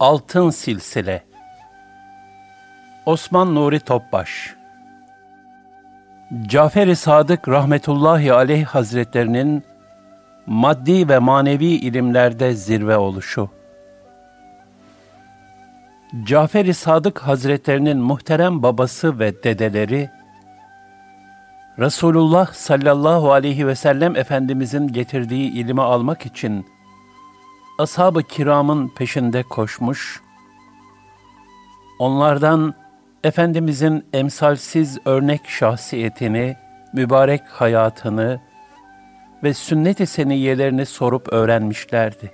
Altın Silsile Osman Nuri Topbaş Cafer-i Sadık rahmetullahi aleyh hazretlerinin maddi ve manevi ilimlerde zirve oluşu. Cafer-i Sadık hazretlerinin muhterem babası ve dedeleri, Resulullah sallallahu aleyhi ve sellem Efendimizin getirdiği ilimi almak için ashab-ı kiramın peşinde koşmuş, onlardan Efendimizin emsalsiz örnek şahsiyetini, mübarek hayatını ve sünnet-i seniyelerini sorup öğrenmişlerdi.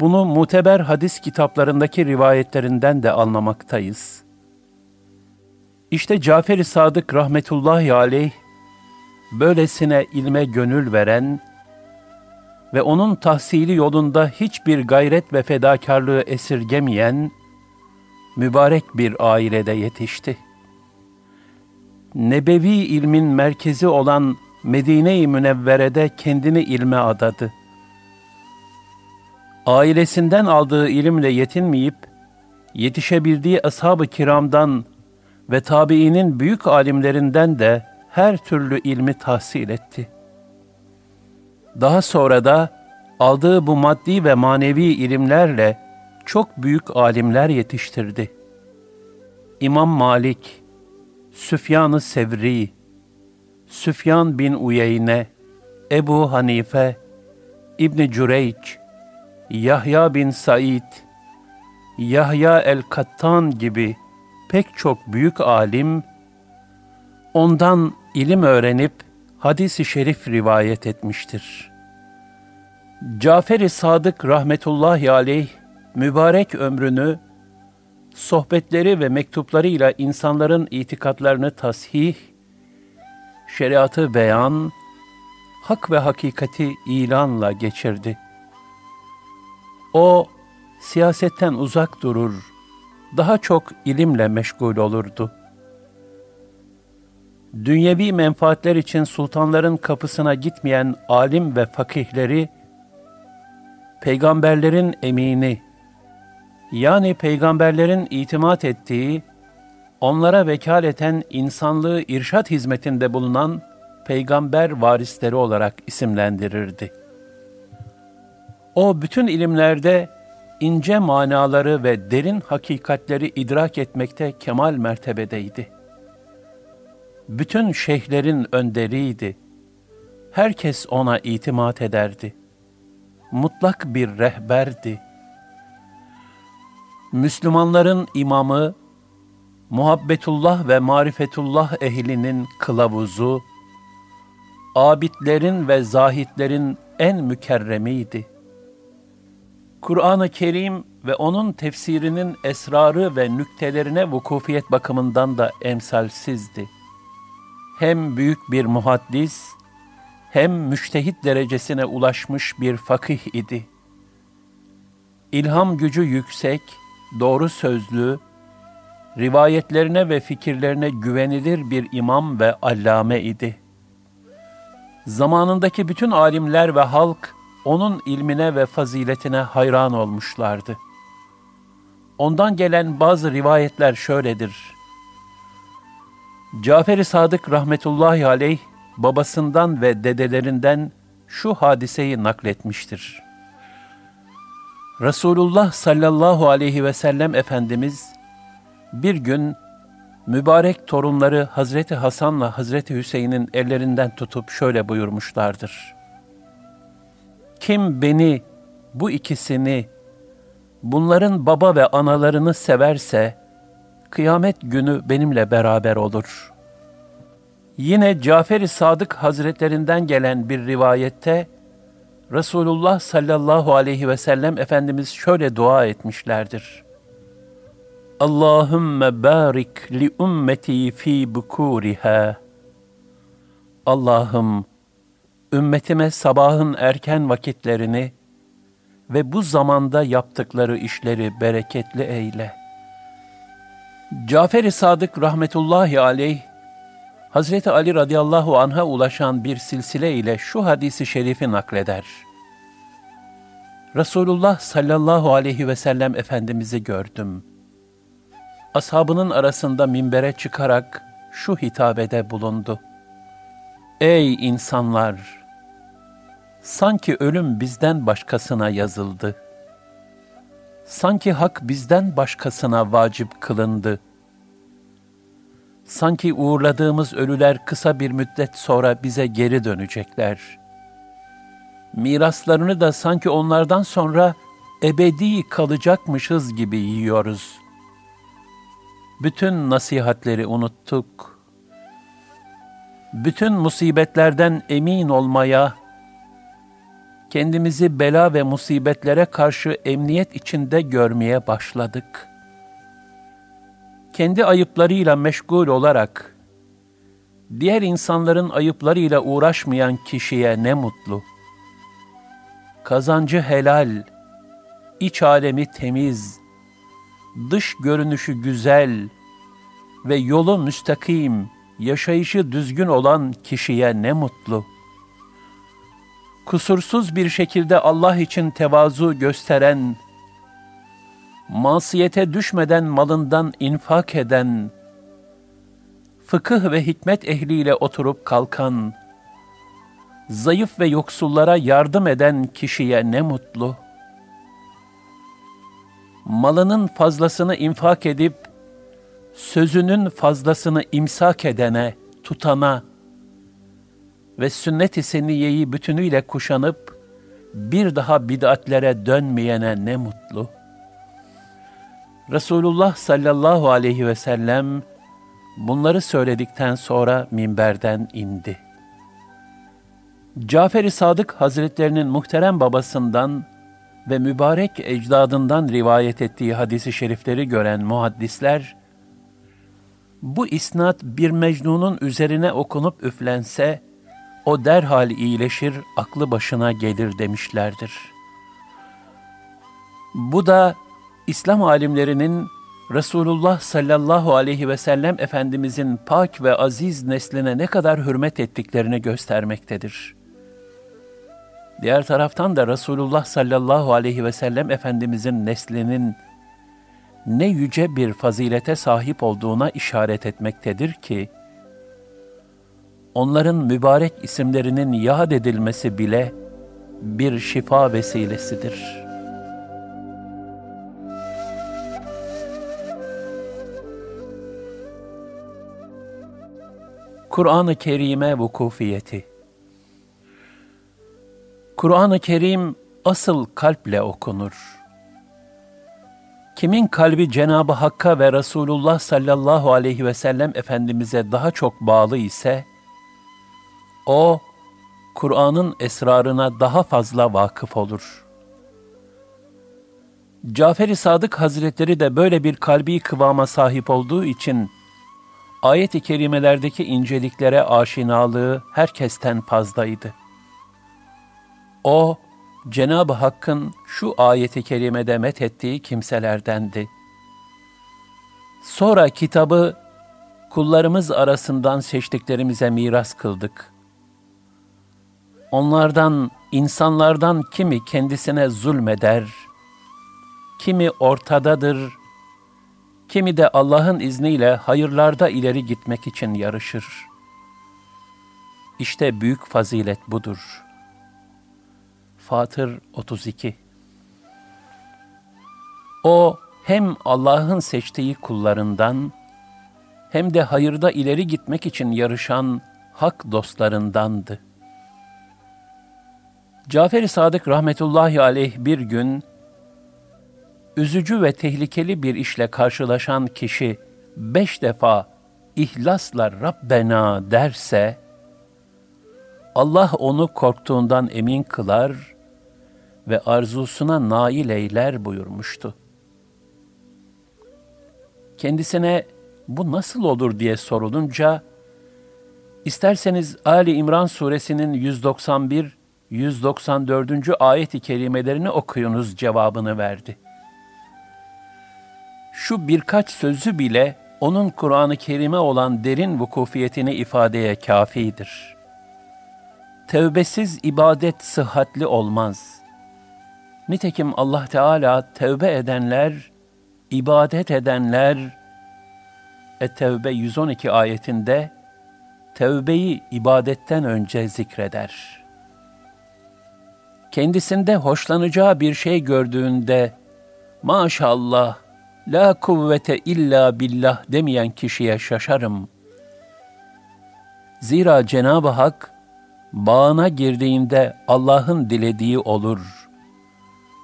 Bunu muteber hadis kitaplarındaki rivayetlerinden de anlamaktayız. İşte Cafer-i Sadık rahmetullahi aleyh, böylesine ilme gönül veren ve onun tahsili yolunda hiçbir gayret ve fedakarlığı esirgemeyen mübarek bir ailede yetişti. Nebevi ilmin merkezi olan Medine-i Münevvere'de kendini ilme adadı. Ailesinden aldığı ilimle yetinmeyip, yetişebildiği ashab-ı kiramdan ve tabiinin büyük alimlerinden de her türlü ilmi tahsil etti.'' Daha sonra da aldığı bu maddi ve manevi ilimlerle çok büyük alimler yetiştirdi. İmam Malik, Süfyan-ı Sevri, Süfyan bin Uyeyne, Ebu Hanife, İbni Cüreyç, Yahya bin Said, Yahya el-Kattan gibi pek çok büyük alim, ondan ilim öğrenip hadis-i şerif rivayet etmiştir. Cafer-i Sadık rahmetullahi aleyh mübarek ömrünü sohbetleri ve mektuplarıyla insanların itikatlarını tasih, şeriatı beyan, hak ve hakikati ilanla geçirdi. O siyasetten uzak durur, daha çok ilimle meşgul olurdu dünyevi menfaatler için sultanların kapısına gitmeyen alim ve fakihleri, peygamberlerin emini, yani peygamberlerin itimat ettiği, onlara vekaleten insanlığı irşat hizmetinde bulunan peygamber varisleri olarak isimlendirirdi. O bütün ilimlerde ince manaları ve derin hakikatleri idrak etmekte kemal mertebedeydi.'' Bütün şeyhlerin önderiydi. Herkes ona itimat ederdi. Mutlak bir rehberdi. Müslümanların imamı, muhabbetullah ve marifetullah ehlinin kılavuzu, abidlerin ve zahitlerin en mükerremiydi. Kur'an-ı Kerim ve onun tefsirinin esrarı ve nüktelerine vukufiyet bakımından da emsalsizdi.'' Hem büyük bir muhaddis, hem müştehit derecesine ulaşmış bir fakih idi. İlham gücü yüksek, doğru sözlü, rivayetlerine ve fikirlerine güvenilir bir imam ve allame idi. Zamanındaki bütün alimler ve halk onun ilmine ve faziletine hayran olmuşlardı. Ondan gelen bazı rivayetler şöyledir. Cafer-i Sadık rahmetullahi aleyh babasından ve dedelerinden şu hadiseyi nakletmiştir. Resulullah sallallahu aleyhi ve sellem Efendimiz bir gün mübarek torunları Hazreti Hasan'la Hazreti Hüseyin'in ellerinden tutup şöyle buyurmuşlardır. Kim beni, bu ikisini, bunların baba ve analarını severse, kıyamet günü benimle beraber olur. Yine Cafer-i Sadık Hazretlerinden gelen bir rivayette, Resulullah sallallahu aleyhi ve sellem Efendimiz şöyle dua etmişlerdir. Allahümme barik li ümmeti fi bukuriha. Allah'ım, ümmetime sabahın erken vakitlerini ve bu zamanda yaptıkları işleri bereketli eyle. Cafer-i Sadık rahmetullahi aleyh, Hazreti Ali radıyallahu anh'a ulaşan bir silsile ile şu hadisi şerifi nakleder. Resulullah sallallahu aleyhi ve sellem Efendimiz'i gördüm. Ashabının arasında minbere çıkarak şu hitabede bulundu. Ey insanlar! Sanki ölüm bizden başkasına yazıldı. Sanki hak bizden başkasına vacip kılındı. Sanki uğurladığımız ölüler kısa bir müddet sonra bize geri dönecekler. Miraslarını da sanki onlardan sonra ebedi kalacakmışız gibi yiyoruz. Bütün nasihatleri unuttuk. Bütün musibetlerden emin olmaya, kendimizi bela ve musibetlere karşı emniyet içinde görmeye başladık. Kendi ayıplarıyla meşgul olarak, diğer insanların ayıplarıyla uğraşmayan kişiye ne mutlu. Kazancı helal, iç alemi temiz, dış görünüşü güzel ve yolu müstakim, yaşayışı düzgün olan kişiye ne mutlu.'' Kusursuz bir şekilde Allah için tevazu gösteren, masiyete düşmeden malından infak eden, fıkıh ve hikmet ehliyle oturup kalkan, zayıf ve yoksullara yardım eden kişiye ne mutlu. Malının fazlasını infak edip, sözünün fazlasını imsak edene, tutana, ve sünnet-i seniyeyi bütünüyle kuşanıp bir daha bid'atlere dönmeyene ne mutlu. Resulullah sallallahu aleyhi ve sellem bunları söyledikten sonra minberden indi. Cafer-i Sadık Hazretlerinin muhterem babasından ve mübarek ecdadından rivayet ettiği hadisi şerifleri gören muhaddisler, bu isnat bir mecnunun üzerine okunup üflense, o derhal iyileşir, aklı başına gelir demişlerdir. Bu da İslam alimlerinin Resulullah sallallahu aleyhi ve sellem Efendimizin pak ve aziz nesline ne kadar hürmet ettiklerini göstermektedir. Diğer taraftan da Resulullah sallallahu aleyhi ve sellem Efendimizin neslinin ne yüce bir fazilete sahip olduğuna işaret etmektedir ki, onların mübarek isimlerinin yad edilmesi bile bir şifa vesilesidir. Kur'an-ı Kerim'e vukufiyeti Kur'an-ı Kerim asıl kalple okunur. Kimin kalbi Cenab-ı Hakk'a ve Resulullah sallallahu aleyhi ve sellem Efendimiz'e daha çok bağlı ise, o, Kur'an'ın esrarına daha fazla vakıf olur. Cafer-i Sadık Hazretleri de böyle bir kalbi kıvama sahip olduğu için, ayet-i kerimelerdeki inceliklere aşinalığı herkesten fazlaydı. O, Cenab-ı Hakk'ın şu ayeti kerimede met ettiği kimselerdendi. Sonra kitabı kullarımız arasından seçtiklerimize miras kıldık. Onlardan, insanlardan kimi kendisine zulmeder, kimi ortadadır, kimi de Allah'ın izniyle hayırlarda ileri gitmek için yarışır. İşte büyük fazilet budur. Fatır 32 O hem Allah'ın seçtiği kullarından hem de hayırda ileri gitmek için yarışan hak dostlarındandı. Cafer-i Sadık rahmetullahi aleyh bir gün, üzücü ve tehlikeli bir işle karşılaşan kişi beş defa ihlasla Rabbena derse, Allah onu korktuğundan emin kılar ve arzusuna nail eyler buyurmuştu. Kendisine bu nasıl olur diye sorulunca, isterseniz Ali İmran suresinin 191 194. ayet-i kerimelerini okuyunuz cevabını verdi. Şu birkaç sözü bile onun Kur'an-ı Kerim'e olan derin vukufiyetini ifadeye kafidir. Tevbesiz ibadet sıhhatli olmaz. Nitekim Allah Teala tevbe edenler, ibadet edenler, Et-Tevbe 112 ayetinde tevbeyi ibadetten önce zikreder. Kendisinde hoşlanacağı bir şey gördüğünde maşallah la kuvvete illa billah demeyen kişiye şaşarım. Zira Cenab-ı Hak bağına girdiğinde Allah'ın dilediği olur.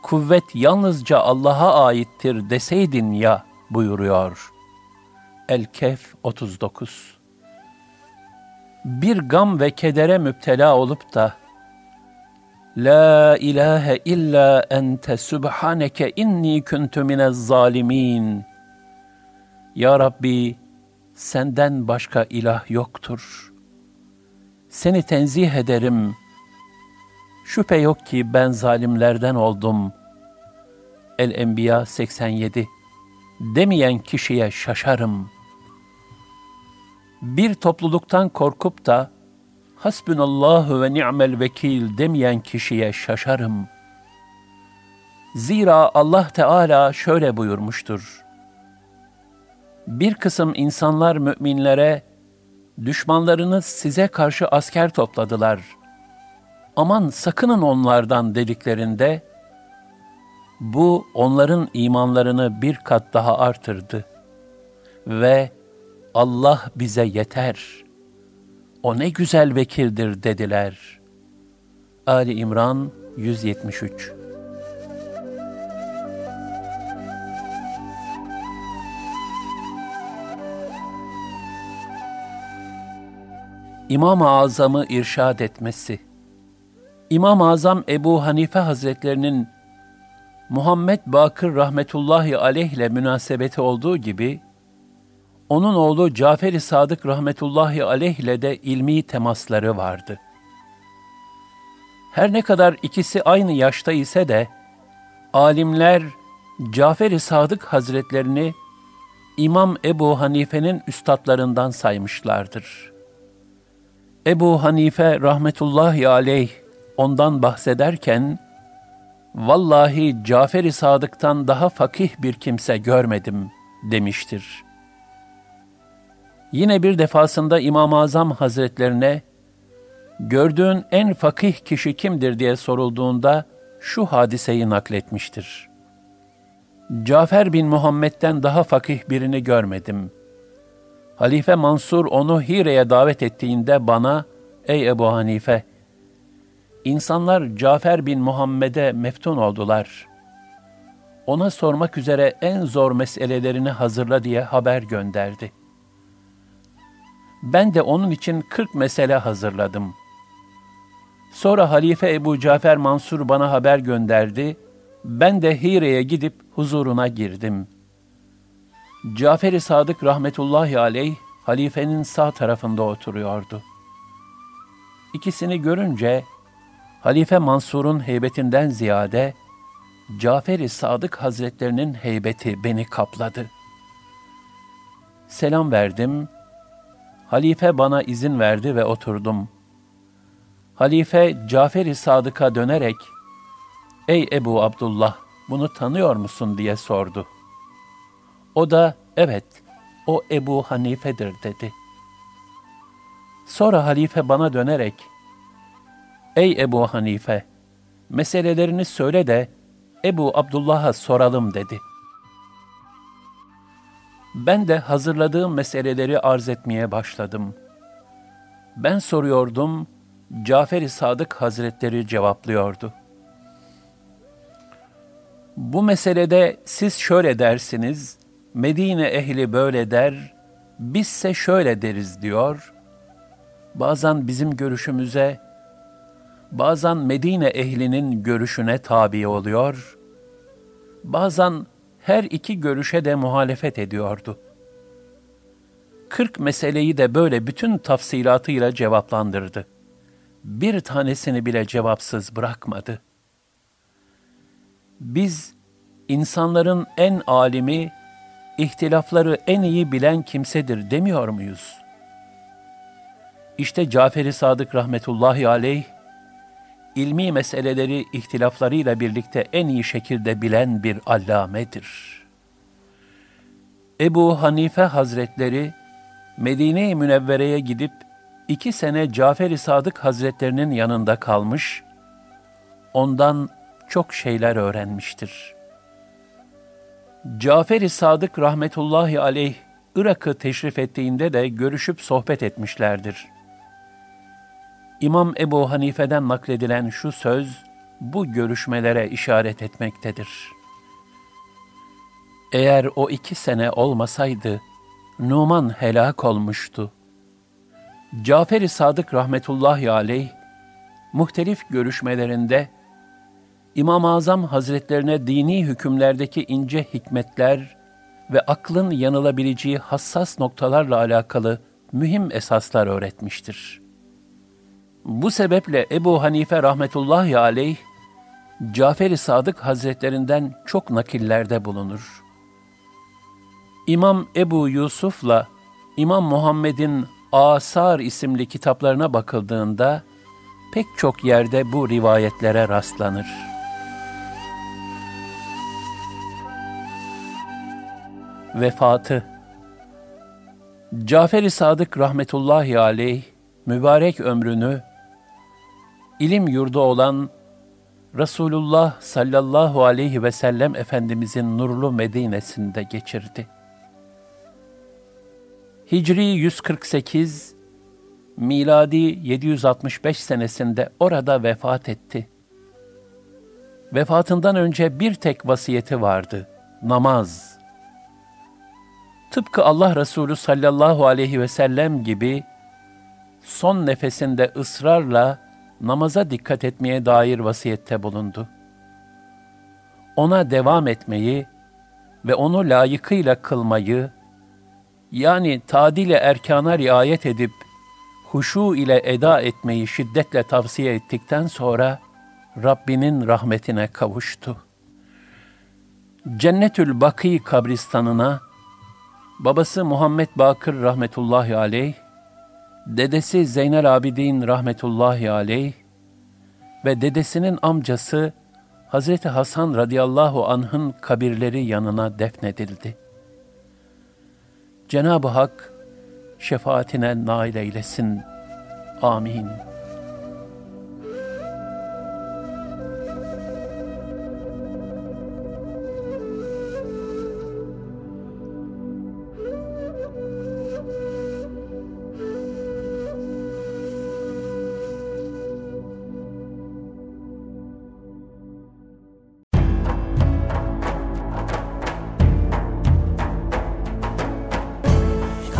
Kuvvet yalnızca Allah'a aittir deseydin ya buyuruyor. El-Kehf 39 Bir gam ve kedere müptela olup da La ilahe illa ente subhaneke inni kuntu minez zalimin. Ya Rabbi, senden başka ilah yoktur. Seni tenzih ederim. Şüphe yok ki ben zalimlerden oldum. El-Enbiya 87 Demeyen kişiye şaşarım. Bir topluluktan korkup da hasbunallahu ve ni'mel vekil demeyen kişiye şaşarım. Zira Allah Teala şöyle buyurmuştur. Bir kısım insanlar müminlere, düşmanlarınız size karşı asker topladılar. Aman sakının onlardan dediklerinde, bu onların imanlarını bir kat daha artırdı. Ve Allah bize yeter.'' O ne güzel vekildir dediler. Ali İmran 173 İmam-ı Azam'ı irşad etmesi İmam-ı Azam Ebu Hanife Hazretlerinin Muhammed Bakır rahmetullahi aleyh ile münasebeti olduğu gibi, onun oğlu Cafer-i Sadık rahmetullahi aleyh ile de ilmi temasları vardı. Her ne kadar ikisi aynı yaşta ise de, alimler Cafer-i Sadık hazretlerini İmam Ebu Hanife'nin üstadlarından saymışlardır. Ebu Hanife rahmetullahi aleyh ondan bahsederken, Vallahi Cafer-i Sadık'tan daha fakih bir kimse görmedim demiştir.'' Yine bir defasında İmam-ı Azam Hazretlerine, gördüğün en fakih kişi kimdir diye sorulduğunda şu hadiseyi nakletmiştir. Cafer bin Muhammed'den daha fakih birini görmedim. Halife Mansur onu Hire'ye davet ettiğinde bana, ey Ebu Hanife, insanlar Cafer bin Muhammed'e meftun oldular. Ona sormak üzere en zor meselelerini hazırla diye haber gönderdi.'' Ben de onun için kırk mesele hazırladım. Sonra Halife Ebu Cafer Mansur bana haber gönderdi. Ben de Hire'ye gidip huzuruna girdim. Cafer-i Sadık rahmetullahi aleyh halifenin sağ tarafında oturuyordu. İkisini görünce Halife Mansur'un heybetinden ziyade Cafer-i Sadık Hazretlerinin heybeti beni kapladı. Selam verdim Halife bana izin verdi ve oturdum. Halife Cafer-i Sadık'a dönerek, ''Ey Ebu Abdullah, bunu tanıyor musun?'' diye sordu. O da, ''Evet, o Ebu Hanife'dir.'' dedi. Sonra halife bana dönerek, ''Ey Ebu Hanife, meselelerini söyle de Ebu Abdullah'a soralım.'' dedi. Ben de hazırladığım meseleleri arz etmeye başladım. Ben soruyordum, Cafer-i Sadık Hazretleri cevaplıyordu. Bu meselede siz şöyle dersiniz, Medine ehli böyle der, bizse şöyle deriz diyor. Bazen bizim görüşümüze, bazen Medine ehlinin görüşüne tabi oluyor, bazen her iki görüşe de muhalefet ediyordu. Kırk meseleyi de böyle bütün tafsilatıyla cevaplandırdı. Bir tanesini bile cevapsız bırakmadı. Biz, insanların en alimi, ihtilafları en iyi bilen kimsedir demiyor muyuz? İşte Cafer-i Sadık rahmetullahi aleyh, ilmi meseleleri ihtilaflarıyla birlikte en iyi şekilde bilen bir allamedir. Ebu Hanife Hazretleri, Medine-i Münevvere'ye gidip iki sene Cafer-i Sadık Hazretlerinin yanında kalmış, ondan çok şeyler öğrenmiştir. Cafer-i Sadık rahmetullahi aleyh Irak'ı teşrif ettiğinde de görüşüp sohbet etmişlerdir. İmam Ebu Hanife'den nakledilen şu söz, bu görüşmelere işaret etmektedir. Eğer o iki sene olmasaydı, Numan helak olmuştu. Cafer-i Sadık rahmetullahi aleyh, muhtelif görüşmelerinde, İmam-ı Azam Hazretlerine dini hükümlerdeki ince hikmetler ve aklın yanılabileceği hassas noktalarla alakalı mühim esaslar öğretmiştir.'' Bu sebeple Ebu Hanife rahmetullahi aleyh, Cafer-i Sadık Hazretlerinden çok nakillerde bulunur. İmam Ebu Yusuf'la İmam Muhammed'in Asar isimli kitaplarına bakıldığında pek çok yerde bu rivayetlere rastlanır. Vefatı Cafer-i Sadık rahmetullahi aleyh mübarek ömrünü ilim yurdu olan Resulullah sallallahu aleyhi ve sellem Efendimizin nurlu Medine'sinde geçirdi. Hicri 148, miladi 765 senesinde orada vefat etti. Vefatından önce bir tek vasiyeti vardı, namaz. Tıpkı Allah Resulü sallallahu aleyhi ve sellem gibi son nefesinde ısrarla namaza dikkat etmeye dair vasiyette bulundu. Ona devam etmeyi ve onu layıkıyla kılmayı, yani tadile erkana riayet edip huşu ile eda etmeyi şiddetle tavsiye ettikten sonra Rabbinin rahmetine kavuştu. Cennetül Baki kabristanına babası Muhammed Bakır rahmetullahi aleyh dedesi Zeynel Abidin rahmetullahi aleyh ve dedesinin amcası Hazreti Hasan radıyallahu anh'ın kabirleri yanına defnedildi. Cenab-ı Hak şefaatine nail eylesin. Amin.''